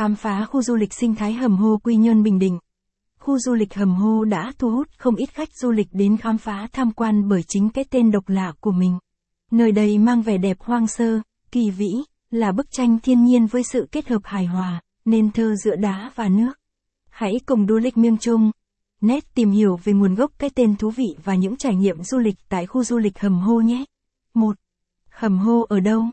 Khám phá khu du lịch sinh thái Hầm Hô Quy Nhơn Bình Định. Khu du lịch Hầm Hô đã thu hút không ít khách du lịch đến khám phá tham quan bởi chính cái tên độc lạ của mình. Nơi đây mang vẻ đẹp hoang sơ, kỳ vĩ, là bức tranh thiên nhiên với sự kết hợp hài hòa, nên thơ giữa đá và nước. Hãy cùng du lịch miêng chung, nét tìm hiểu về nguồn gốc cái tên thú vị và những trải nghiệm du lịch tại khu du lịch Hầm Hô nhé. 1. Hầm Hô ở đâu?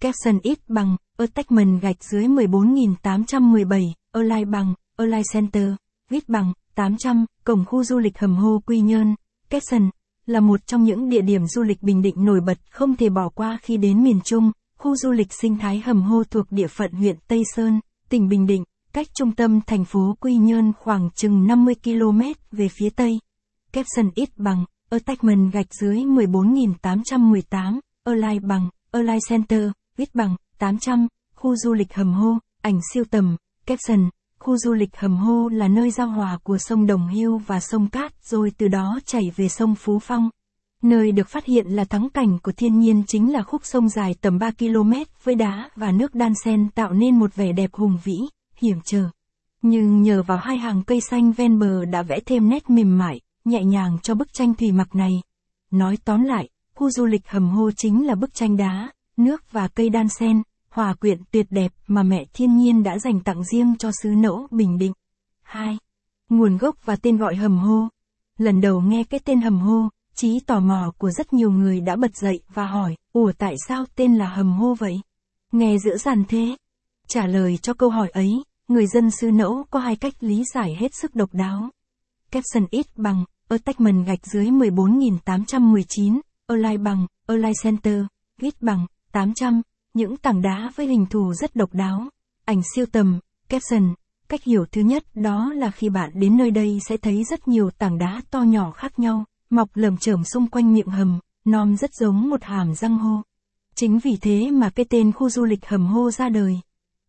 Caption ít bằng, attachment gạch dưới 14817, online bằng, online Center, viết bằng, 800, cổng khu du lịch Hầm Hô Quy Nhơn, caption, là một trong những địa điểm du lịch Bình Định nổi bật không thể bỏ qua khi đến miền Trung, khu du lịch sinh thái Hầm Hô thuộc địa phận huyện Tây Sơn, tỉnh Bình Định, cách trung tâm thành phố Quy Nhơn khoảng chừng 50 km về phía Tây. Caption ít bằng, attachment gạch dưới 14818, online bằng, online Center, viết bằng, 800, khu du lịch Hầm Hô, ảnh siêu tầm, caption, khu du lịch Hầm Hô là nơi giao hòa của sông Đồng Hưu và sông Cát rồi từ đó chảy về sông Phú Phong. Nơi được phát hiện là thắng cảnh của thiên nhiên chính là khúc sông dài tầm 3 km với đá và nước đan xen tạo nên một vẻ đẹp hùng vĩ, hiểm trở. Nhưng nhờ vào hai hàng cây xanh ven bờ đã vẽ thêm nét mềm mại, nhẹ nhàng cho bức tranh thủy mặc này. Nói tóm lại, khu du lịch Hầm Hô chính là bức tranh đá, nước và cây đan sen, hòa quyện tuyệt đẹp mà mẹ thiên nhiên đã dành tặng riêng cho xứ nẫu Bình Định. 2. Nguồn gốc và tên gọi hầm hô. Lần đầu nghe cái tên hầm hô, trí tò mò của rất nhiều người đã bật dậy và hỏi, ủa tại sao tên là hầm hô vậy? Nghe giữa giàn thế. Trả lời cho câu hỏi ấy, người dân xứ nẫu có hai cách lý giải hết sức độc đáo. Capson ít bằng, attachment gạch dưới 14819, Align bằng, Align Center, viết bằng, 800, những tảng đá với hình thù rất độc đáo. Ảnh siêu tầm, caption, cách hiểu thứ nhất đó là khi bạn đến nơi đây sẽ thấy rất nhiều tảng đá to nhỏ khác nhau, mọc lởm chởm xung quanh miệng hầm, nom rất giống một hàm răng hô. Chính vì thế mà cái tên khu du lịch hầm hô ra đời.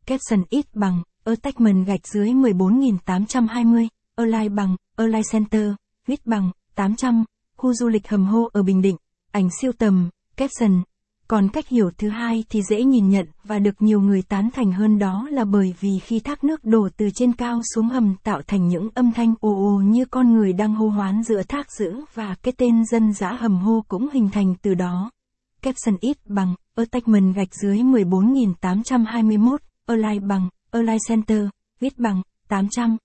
Caption ít bằng, attachment gạch dưới 14.820, Align bằng, Align Center, viết bằng, 800, khu du lịch hầm hô ở Bình Định, ảnh siêu tầm, caption, còn cách hiểu thứ hai thì dễ nhìn nhận và được nhiều người tán thành hơn đó là bởi vì khi thác nước đổ từ trên cao xuống hầm tạo thành những âm thanh ồ ồ như con người đang hô hoán giữa thác dữ và cái tên dân dã hầm hô cũng hình thành từ đó. Capson ít bằng, attachment gạch dưới 14.821, Align bằng, Align Center, viết bằng, 800,